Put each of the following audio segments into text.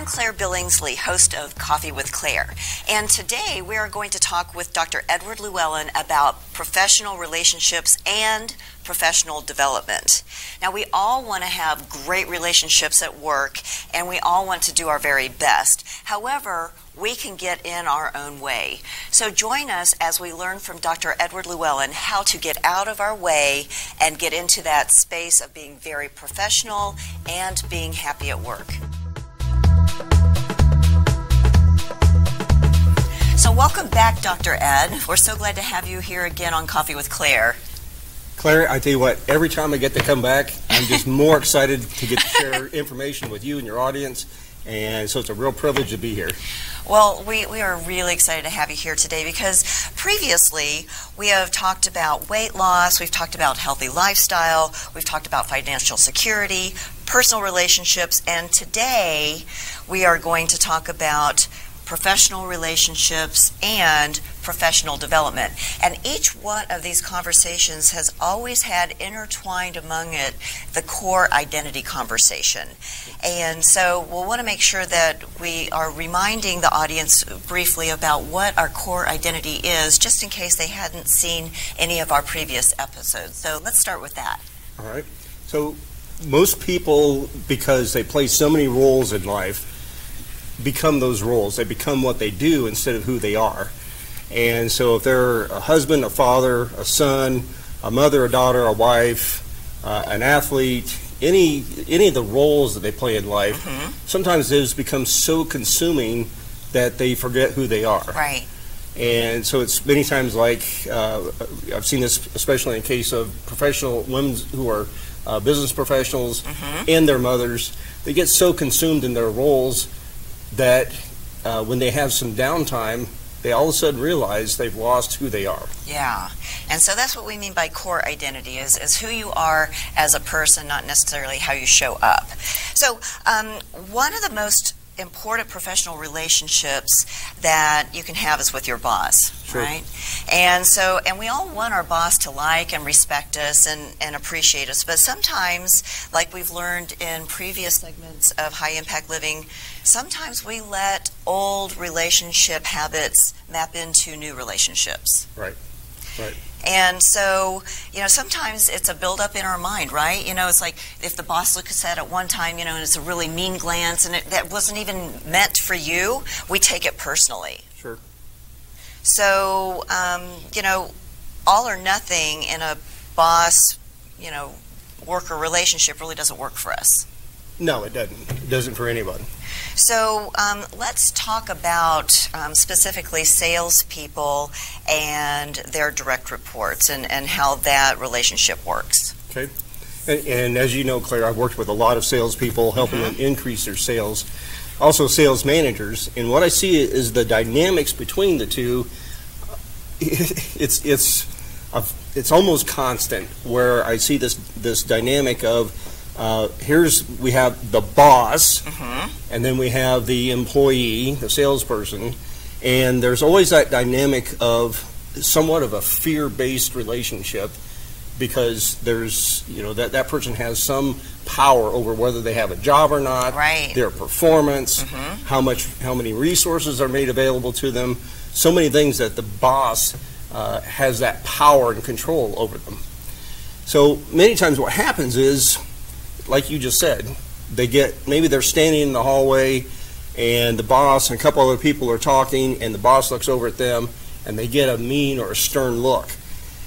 I'm Claire Billingsley, host of Coffee with Claire. And today we are going to talk with Dr. Edward Lewellen about professional relationships and professional development. Now, we all want to have great relationships at work and we all want to do our very best. However, we can get in our own way. So join us as we learn from Dr. Edward Lewellen how to get out of our way and get into that space of being very professional and being happy at work. So, welcome back, Dr. Ed. We're so glad to have you here again on Coffee with Claire. Claire, I tell you what, every time I get to come back, I'm just more excited to get to share information with you and your audience. And so it's a real privilege to be here. Well, we, we are really excited to have you here today because previously we have talked about weight loss, we've talked about healthy lifestyle, we've talked about financial security, personal relationships, and today we are going to talk about professional relationships, and professional development. And each one of these conversations has always had intertwined among it the core identity conversation. And so we'll want to make sure that we are reminding the audience briefly about what our core identity is, just in case they hadn't seen any of our previous episodes. So let's start with that. All right. So most people, because they play so many roles in life, become those roles. They become what they do instead of who they are. And so if they're a husband, a father, a son, a mother, a daughter, a wife, uh, an athlete, any any of the roles that they play in life, mm-hmm. sometimes those become so consuming that they forget who they are. Right. And so it's many times like uh, I've seen this, especially in case of professional women who are uh, business professionals mm-hmm. and their mothers. They get so consumed in their roles that uh, when they have some downtime, they all of a sudden realize they've lost who they are. Yeah. And so that's what we mean by core identity is, is who you are as a person, not necessarily how you show up. So um, one of the most important professional relationships that you can have is with your boss, sure. right? And so, and we all want our boss to like and respect us and, and appreciate us, but sometimes, like we've learned in previous segments of high impact living, sometimes we let old relationship habits map into new relationships. Right, right. And so, you know, sometimes it's a buildup in our mind, right? You know, it's like if the boss looks at it at one time, you know, and it's a really mean glance and it, that wasn't even meant for you, we take it personally. So, um, you know, all or nothing in a boss, you know, worker relationship really doesn't work for us. No, it doesn't. It doesn't for anybody. So um, let's talk about um, specifically salespeople and their direct reports and, and how that relationship works. Okay. And, and, as you know, Claire, I've worked with a lot of salespeople, helping mm-hmm. them increase their sales. Also, sales managers, and what I see is the dynamics between the two. It's it's it's almost constant where I see this this dynamic of uh, here's we have the boss, mm-hmm. and then we have the employee, the salesperson, and there's always that dynamic of somewhat of a fear-based relationship because there's you know that that person has some power over whether they have a job or not, right. their performance, mm-hmm. how much how many resources are made available to them, so many things that the boss uh, has that power and control over them. So many times what happens is like you just said, they get maybe they're standing in the hallway and the boss and a couple other people are talking and the boss looks over at them and they get a mean or a stern look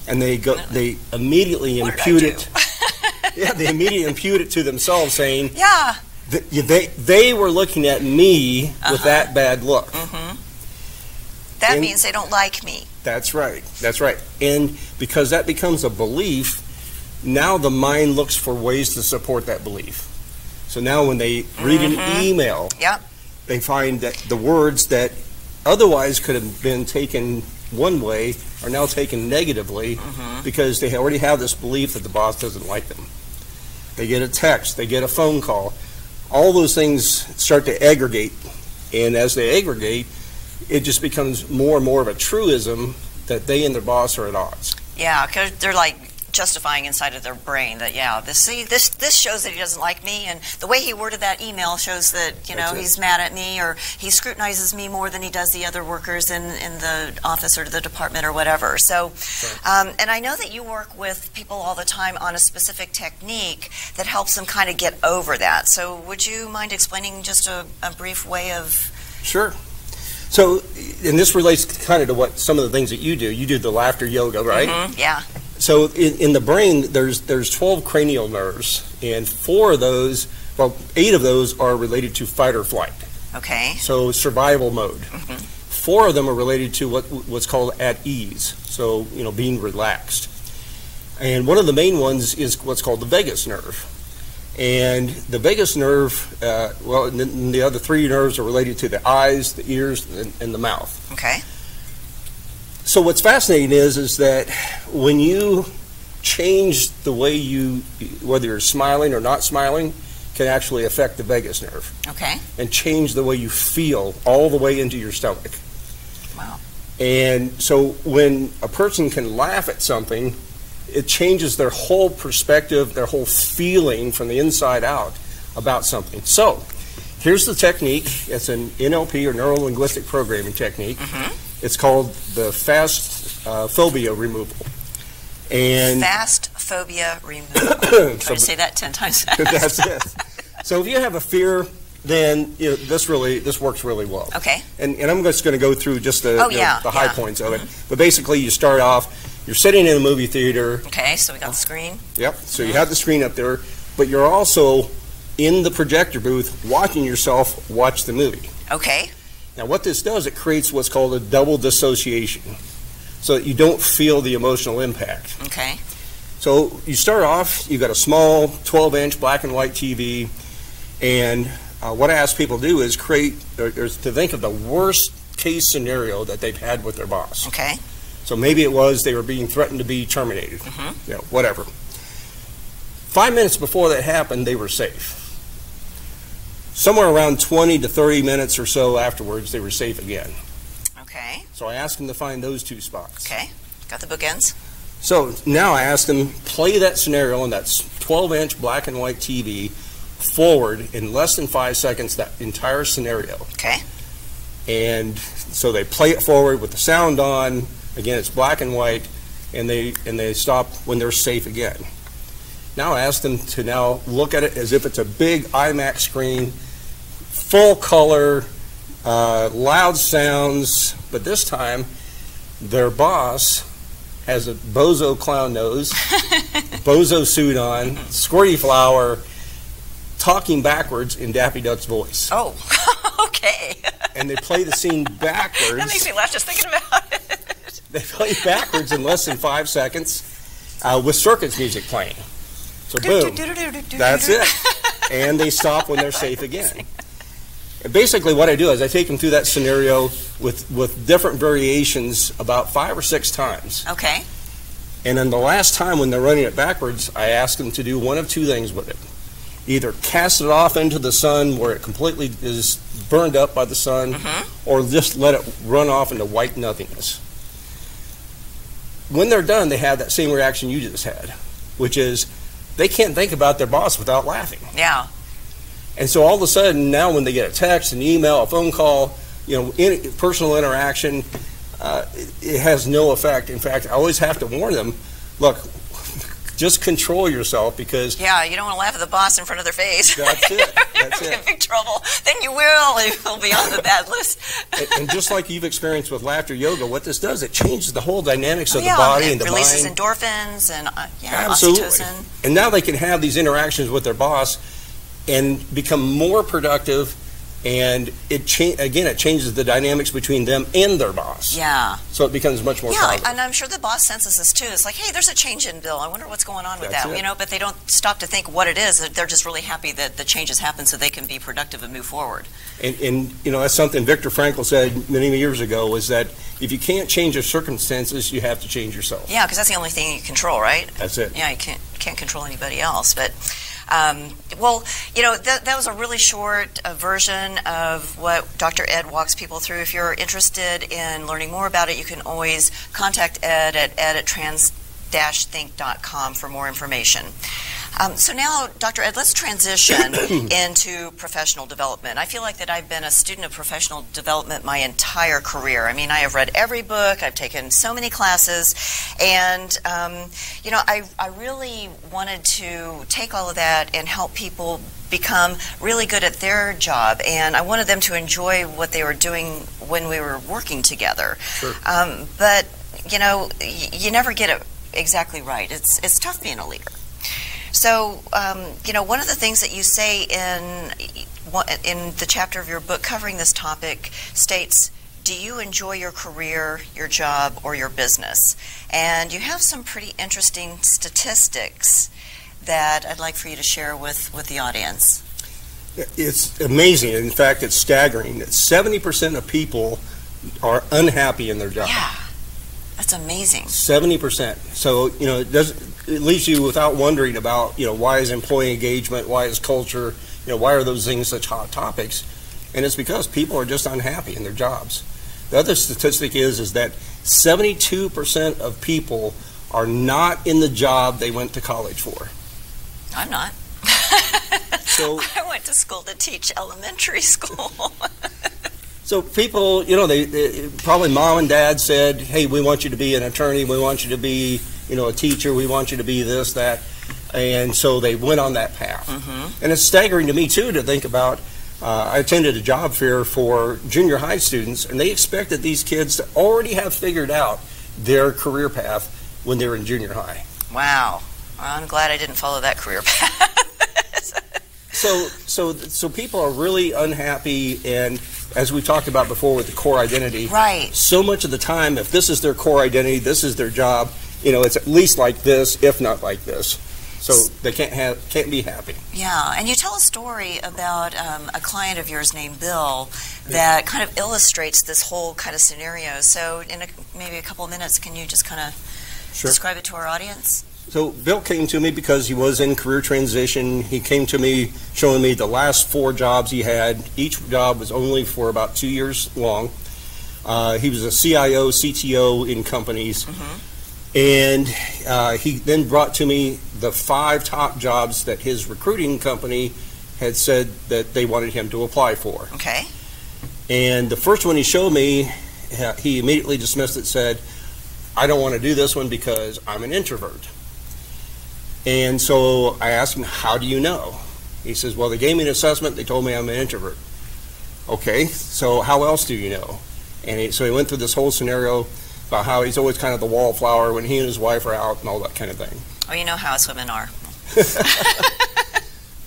and they go they immediately impute it yeah they immediately impute it to themselves saying yeah they they were looking at me uh-huh. with that bad look mm-hmm. that and means they don't like me that's right that's right and because that becomes a belief now the mind looks for ways to support that belief. So now when they read mm-hmm. an email, yep. they find that the words that otherwise could have been taken one way are now taken negatively mm-hmm. because they already have this belief that the boss doesn't like them. They get a text, they get a phone call. All those things start to aggregate, and as they aggregate, it just becomes more and more of a truism that they and their boss are at odds. Yeah, because they're like justifying inside of their brain that yeah, this see this this shows that he doesn't like me, and the way he worded that email shows that you know he's mad at me, or he scrutinizes me more than he does the other workers in in the office or the department or whatever. So, um, and I know that you work with people all the time on a specific technique that helps them kind of get over that. So, would you mind explaining just a, a brief way of Sure. So, and this relates kind of to what some of the things that you do. You do the laughter yoga, right? Mhm, yeah. So, in, in the brain, there's there's 12 cranial nerves, and four of those, well, eight of those are related to fight or flight. Okay. So, survival mode. Mm-hmm. Four of them are related to what what's called at ease. So, you know, being relaxed. And one of the main ones is what's called the vagus nerve. And the vagus nerve, uh, well, and the other three nerves are related to the eyes, the ears, and, and the mouth. Okay. So what's fascinating is is that when you change the way you, whether you're smiling or not smiling, can actually affect the vagus nerve Okay. and change the way you feel all the way into your stomach. Wow. And so when a person can laugh at something, it changes their whole perspective, their whole feeling from the inside out about something. So here's the technique. It's an NLP or neuro linguistic programming technique. Mm-hmm. It's called the fast uh, phobia removal. And Fast phobia removal. Try so to say that ten times. that's it. So if you have a fear, then you know, this really this works really well. Okay. And, and I'm just going to go through just the, Oh, you know, yeah, the high yeah. Mm-hmm. points of it. But basically, you start off, you're sitting in a movie theater. Okay. So we got the screen. Yep. So you have the screen up there, but you're also in the projector booth watching yourself watch the movie. Okay. Now, what this does, it creates what's called a double dissociation, so that you don't feel the emotional impact. Okay. So you start off, you've got a small 12 inch black and white TV, and uh, what I ask people to do is create, or, or to think of the worst case scenario that they've had with their boss. Okay. So maybe it was they were being threatened to be terminated, Mhm. you know, whatever. Five minutes before that happened, they were safe. Somewhere around 20 to 30 minutes or so afterwards, they were safe again. Okay. So I asked them to find those two spots. Okay. Got the bookends. So now I asked them play that scenario on that 12 inch black and white TV forward in less than five seconds, that entire scenario. Okay. And so they play it forward with the sound on. Again, it's black and white, and they and they stop when they're safe again. Now I ask them to now look at it as if it's a big IMAX screen, full color, uh, loud sounds, but this time their boss has a bozo clown nose, bozo suit on, squirty flower, talking backwards in Daffy Duck's voice. Oh. okay. And they play the scene backwards. That makes me laugh just thinking about it. They play backwards in less than five seconds uh, with circus music playing. So boom, that's it. And they stop when they're safe again. And basically, what I do is I take them through that scenario with, with different variations about five or six times. Okay. And then the last time when they're running it backwards, I ask them to do one of two things with it. Either cast it off into the sun where it completely is burned up by the sun, Mhm. or just let it run off into white nothingness. When they're done, they have that same reaction you just had, which is they can't think about their boss without laughing. Yeah. And so all of a sudden, now when they get a text, an email, a phone call, you know, in, personal interaction, uh, it, it has no effect. In fact, I always have to warn them, look, just control yourself because Yeah. You don't want to laugh at the boss in front of their face. That's it. That's You're in big trouble. Then you will. You'll be on the bad list. and, and just like you've experienced with laughter yoga, what this does, it changes the whole dynamics Oh, of yeah, the body it and the releases mind. endorphins and uh, yeah, Absolutely. oxytocin. And now they can have these interactions with their boss and become more productive. And it cha- again, it changes the dynamics between them and their boss. Yeah. So it becomes much more Yeah, positive. and I'm sure the boss senses this too. It's like, hey, there's a change in Bill. I wonder what's going on with That's that. it. You know, but they don't stop to think what it is. They're just really happy that the changes happen so they can be productive and move forward. And, and you know that's something Viktor Frankl said many years ago was that if you can't change your circumstances, you have to change yourself. Yeah, because that's the only thing you control, right? That's it. Yeah, you can't can't control anybody else. But um, well, you know that that was a really short uh, version of what Dr. Ed walks people through. If you're interested in learning more about it, you can always contact Ed at ed at trans think.com for more information. Um, so now, Dr. Ed, let's transition into professional development. I feel like that I've been a student of professional development my entire career. I mean, I have read every book, I've taken so many classes, and um, you know, I, I really wanted to take all of that and help people become really good at their job, and I wanted them to enjoy what they were doing when we were working together. Sure. Um, but you know, y- you never get it exactly right. It's it's tough being a leader. So, um, you know, one of the things that you say in in the chapter of your book covering this topic states, "Do you enjoy your career, your job, or your business?" And you have some pretty interesting statistics that I'd like for you to share with with the audience. It's amazing. In fact, it's staggering that 70% of people are unhappy in their job. Yeah, that's amazing. 70%. So, you know, it does it leaves you without wondering about, you know, why is employee engagement, why is culture, you know, why are those things such hot topics? And it's because people are just unhappy in their jobs. The other statistic is is that 72% of people are not in the job they went to college for. I'm not. So I went to school to teach elementary school. So people, you know, they, they probably mom and dad said, "Hey, we want you to be an attorney. We want you to be, you know, a teacher. We want you to be this, that," and so they went on that path. mm-hmm. And it's staggering to me too to think about. Uh, I attended a job fair for junior high students, and they expected these kids to already have figured out their career path when they were in junior high. Wow. Well, I'm glad I didn't follow that career path. So, so, so people are really unhappy, and as we talked about before with the core identity, right. so much of the time, if this is their core identity, this is their job, you know, it's at least like this, if not like this. So they can't have, can't be happy. Yeah, and you tell a story about um, a client of yours named Bill that kind of illustrates this whole kind of scenario. So, in a, maybe a couple of minutes, can you just kind of describe it to our audience? So Bill came to me because he was in career transition. He came to me showing me the last four jobs he had. Each job was only for about two years long. Uh, he was a CIO, CTO in companies. And uh, he then brought to me the five top jobs that his recruiting company had said that they wanted him to apply for. Okay. And the first one he showed me, uh, he immediately dismissed it, said, I don't want to do this one because I'm an introvert. And so I asked him, How do you know? He says, Well, they gave me an assessment, they told me I'm an introvert. Okay, so how else do you know? And he, so he went through this whole scenario about how he's always kind of the wallflower when he and his wife are out and all that kind of thing. Oh, you know how us women are.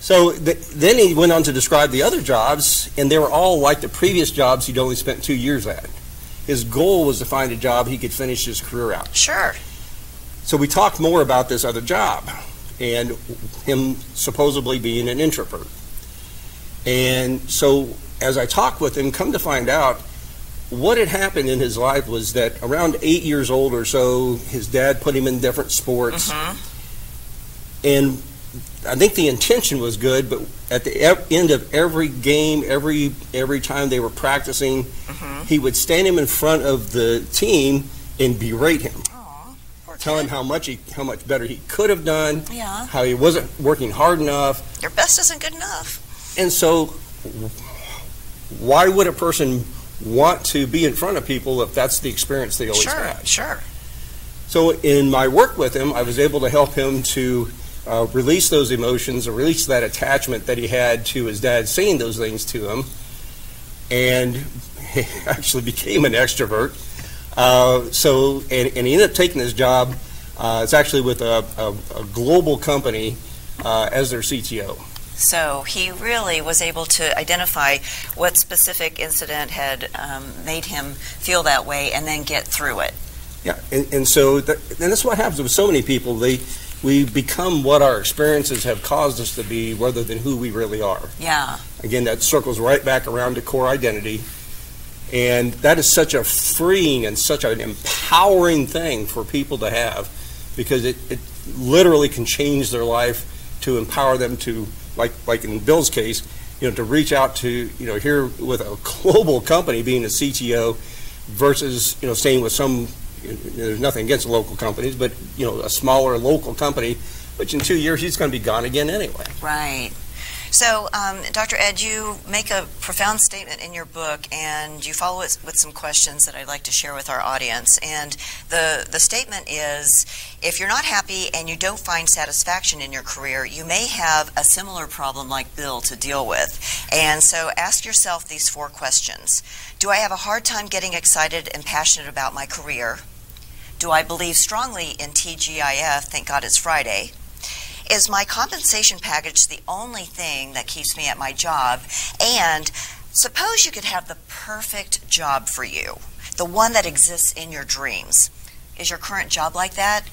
So th- then he went on to describe the other jobs, and they were all like the previous jobs he'd only spent two years at. His goal was to find a job he could finish his career out. Sure. So we talked more about this other job and him supposedly being an introvert. And so as I talked with him, come to find out, what had happened in his life was that around eight years old or so, his dad put him in different sports. hmm And I think the intention was good, but at the e- end of every game, every every time they were practicing, hmm he would stand him in front of the team and berate him, Aw, poor tell him how much he how much better he could have done, Yeah. how he wasn't working hard enough. Your best isn't good enough. And so, why would a person want to be in front of people if that's the experience they always Sure, had? sure. So, in my work with him, I was able to help him to uh, release those emotions or release that attachment that he had to his dad saying those things to him, and he actually became an extrovert. Uh, so, and, and he ended up taking this job. Uh, it's actually with a, a, a global company uh, as their CTO. So he really was able to identify what specific incident had um, made him feel that way and then get through it. Yeah, and, and so that, and that's what happens with so many people. They we become what our experiences have caused us to be, rather than who we really are. Yeah. Again, that circles right back around to core identity, and that is such a freeing and such an empowering thing for people to have, because it, it literally can change their life to empower them to, like like in Bill's case, you know, to reach out to you know here with a global company being a CTO versus you know staying with some there's nothing against local companies, but, you know, a smaller local company, which in two years, he's going to be gone again anyway. Right. So, um, Dr. Ed, you make a profound statement in your book, and you follow it with some questions that I'd like to share with our audience. And the the statement is, if you're not happy and you don't find satisfaction in your career, you may have a similar problem like Bill to deal with. And so, ask yourself these four questions: Do I have a hard time getting excited and passionate about my career? Do I believe strongly in TGIF? Thank God it's Friday. Is my compensation package the only thing that keeps me at my job? And suppose you could have the perfect job for you, the one that exists in your dreams. Is your current job like that?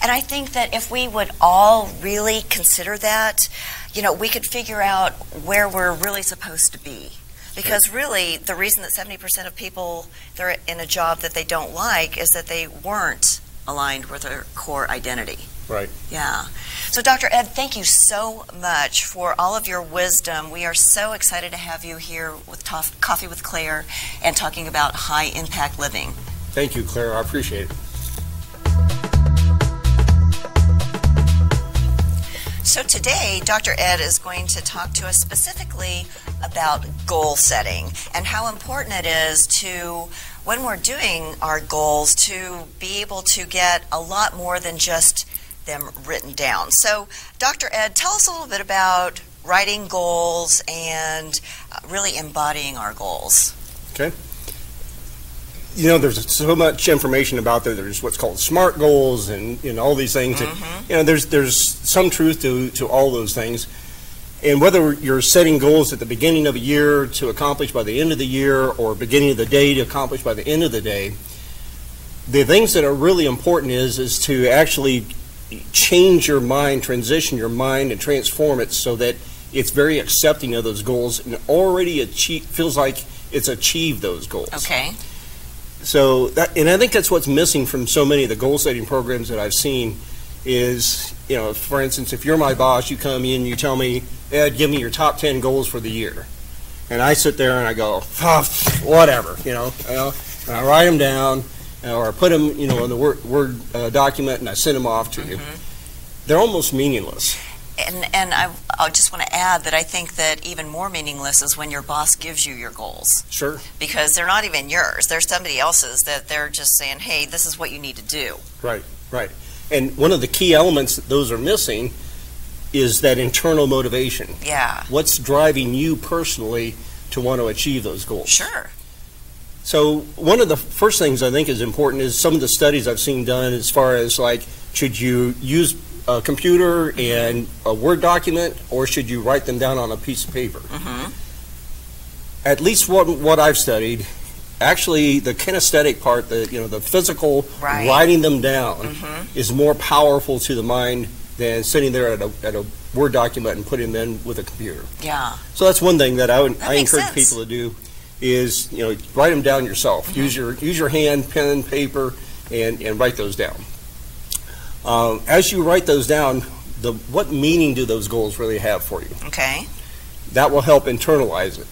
And I think that if we would all really consider that, you know, we could figure out where we're really supposed to be. Because really, the reason that 70% of people they're in a job that they don't like is that they weren't aligned with their core identity. Right. Yeah. So, Dr. Ed, thank you so much for all of your wisdom. We are so excited to have you here with Tof- Coffee with Claire and talking about high impact living. Thank you, Claire. I appreciate it. So, today, Dr. Ed is going to talk to us specifically about goal setting and how important it is to, when we're doing our goals, to be able to get a lot more than just them written down. So, Dr. Ed, tell us a little bit about writing goals and uh, really embodying our goals. Okay. You know, there's so much information about there. There's what's called SMART goals and, and all these things. And, you know, there's there's some truth to, to all those things. And whether you're setting goals at the beginning of a year to accomplish by the end of the year or beginning of the day to accomplish by the end of the day, the things that are really important is is to actually change your mind, transition your mind, and transform it so that it's very accepting of those goals and already achieve, feels like it's achieved those goals. Okay. So that, and I think that's what's missing from so many of the goal setting programs that I've seen is, you know, for instance, if you're my boss, you come in, you tell me, Ed, give me your top 10 goals for the year. And I sit there and I go, oh, whatever, you know, you know, and I write them down or I put them, you know, in the Word, Word uh, document and I send them off to you. They're almost meaningless. And, and I, I just want to add that I think that even more meaningless is when your boss gives you your goals Sure. because they're not even yours. They're somebody else's that they're just saying, hey, this is what you need to do. Right, right. And one of the key elements that those are missing is that internal motivation. Yeah, What's driving you personally to want to achieve those goals? sure. So one of the first things I think is important is some of the studies I've seen done as far as like, should you use a computer and a Word document, or should you write them down on a piece of paper? hmm At least what, what I've studied, actually the kinesthetic part, the, you know, the physical Right. writing them down hmm is more powerful to the mind than sitting there at a, at a Word document and putting them in with a computer. Yeah, So that's one thing that I would, That I encourage sense. people to do is, you know, write them down yourself. Mm-hmm. Use your, use your hand, pen, paper, and, and write those down. Um, as you write those down, the, what meaning do those goals really have for you? okay. That will help internalize it.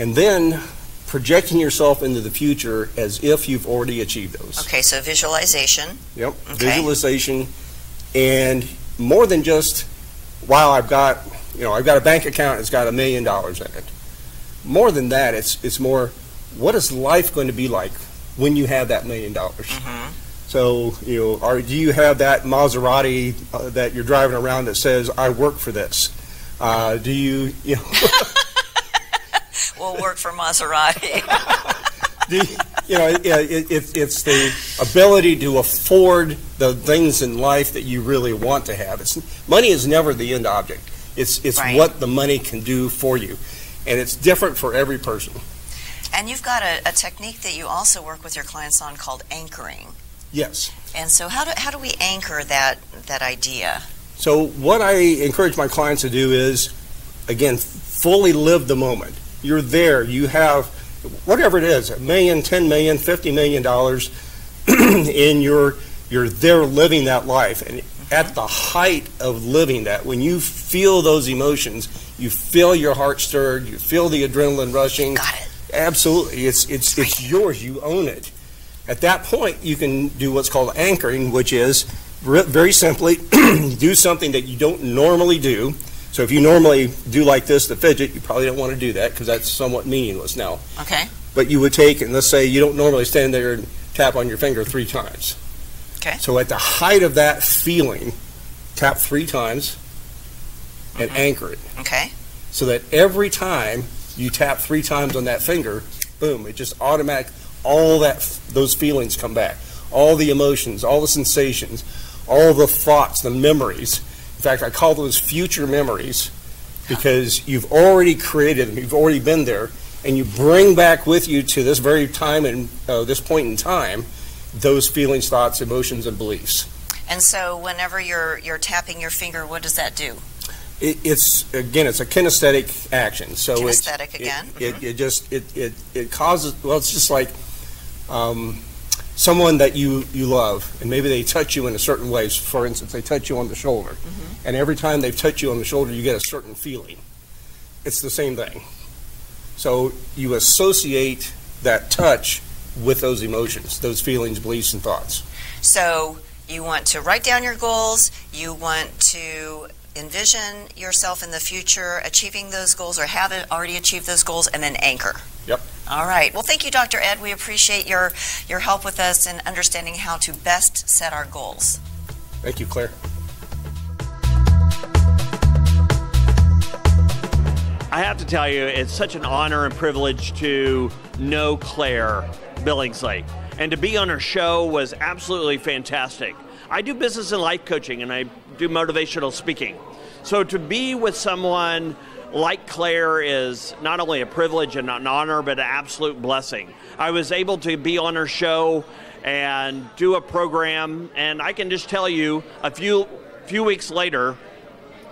And then projecting yourself into the future as if you've already achieved those. Okay, so visualization. Yep. Okay. Visualization, and more than just, wow, I've got, you know, I've got a bank account. It's got a million dollars in it. More than that, it's it's more, what is life going to be like when you have that million dollars? hmm So, you know, are, do you have that Maserati uh, that you're driving around that says, "I work for this"? Uh, do you, you know, We'll work for Maserati. do you, you know, it, it, it's the ability to afford the things in life that you really want to have. It's money is never the end object. It's it's Right. what the money can do for you, and it's different for every person. and you've got a, a technique that you also work with your clients on called anchoring. Yes. And so, how do, how do we anchor that, that idea? So what I encourage my clients to do is, again, fully live the moment. You're there. You have whatever it is, a million, ten million, fifty million dollars, and you're you're there living that life. And at the height of living that, when you feel those emotions, you feel your heart stirred, you feel the adrenaline rushing. Got it. Absolutely, it's it's it's yours. You own it. At that point, you can do what's called anchoring, which is very simply do something that you don't normally do. So if you normally do like this, the fidget, you probably don't want to do that because that's somewhat meaningless now. Okay. But you would take, and let's say you don't normally stand there and tap on your finger three times. Okay. So at the height of that feeling, tap three times and Mhm. anchor it. Okay. So that every time you tap three times on that finger, boom, it just automatic, all that, those feelings come back. All the emotions, all the sensations, all the thoughts, the memories. In fact, I call those future memories because you've already created them, you've already been there, and you bring back with you to this very time and uh, this point in time those feelings, thoughts, emotions, and beliefs. And so whenever you're you're tapping your finger, what does that do? It, it's again, it's a kinesthetic action. So it's- Kinesthetic it- again? It, it, just it, it it causes well, it's just like um, someone that you you love, and maybe they touch you in a certain way. For instance, they touch you on the shoulder, Mm-hmm. and every time they touch you on the shoulder, you get a certain feeling. It's the same thing. So you associate that touch with those emotions, those feelings, beliefs, and thoughts. So you want to write down your goals. You want to envision yourself in the future achieving those goals or have already achieved those goals and then anchor. Yep. All right. Well, thank you, Dr. Ed. We appreciate your, your help with us in understanding how to best set our goals. Thank you, Claire. I have to tell you, it's such an honor and privilege to know Claire Billingsley. And to be on her show was absolutely fantastic. I do business and life coaching and I do motivational speaking. So to be with someone like Claire is not only a privilege and an honor, but an absolute blessing. I was able to be on her show and do a program, and I can just tell you a few few weeks later,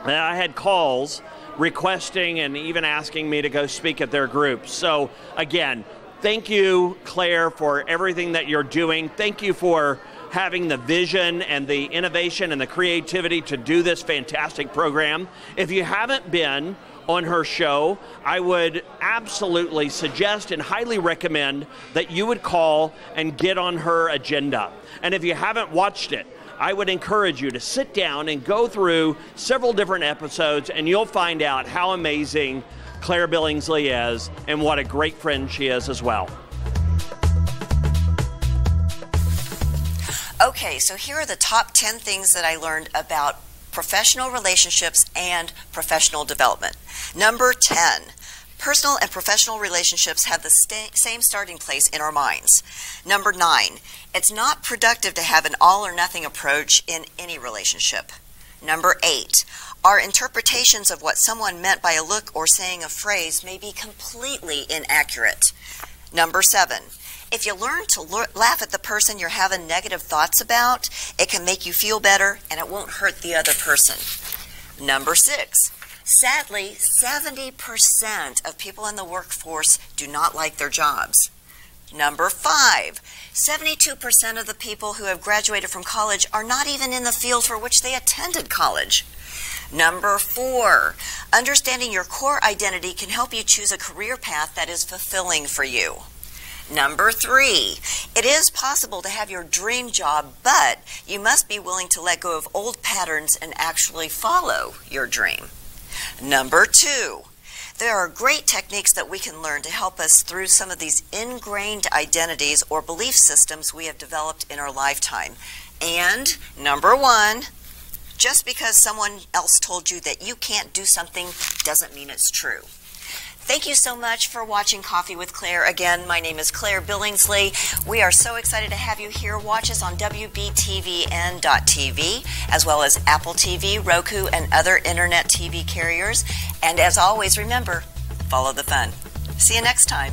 and I had calls requesting and even asking me to go speak at their group. So, again, thank you, Claire, for everything that you're doing. Thank you for having the vision and the innovation and the creativity to do this fantastic program. If you haven't been, on her show, I would absolutely suggest and highly recommend that you would call and get on her agenda. And if you haven't watched it, I would encourage you to sit down and go through several different episodes, and you'll find out how amazing Claire Billingsley is and what a great friend she is as well. Okay, so here are the top 10 things that I learned about professional relationships and professional development. Number 10. Personal and professional relationships have the sta- same starting place in our minds. Number nine, it's not productive to have an all or nothing approach in any relationship. Number eight, our interpretations of what someone meant by a look or saying a phrase may be completely inaccurate. Number seven, if you learn to laugh at the person you're having negative thoughts about, it can make you feel better and it won't hurt the other person. Number six, sadly, 70% of people in the workforce do not like their jobs. Number five, 72% of the people who have graduated from college are not even in the field for which they attended college. Number four, understanding your core identity can help you choose a career path that is fulfilling for you. Number three, it is possible to have your dream job, but you must be willing to let go of old patterns and actually follow your dream. Number two, there are great techniques that we can learn to help us through some of these ingrained identities or belief systems we have developed in our lifetime. And number one, just because someone else told you that you can't do something doesn't mean it's true. Thank you so much for watching Coffee with Claire. Again, my name is Claire Billingsley. We are so excited to have you here. Watch us on WBTVN.TV, as well as Apple TV, Roku, and other internet TV carriers. And as always, remember, follow the fun. See you next time.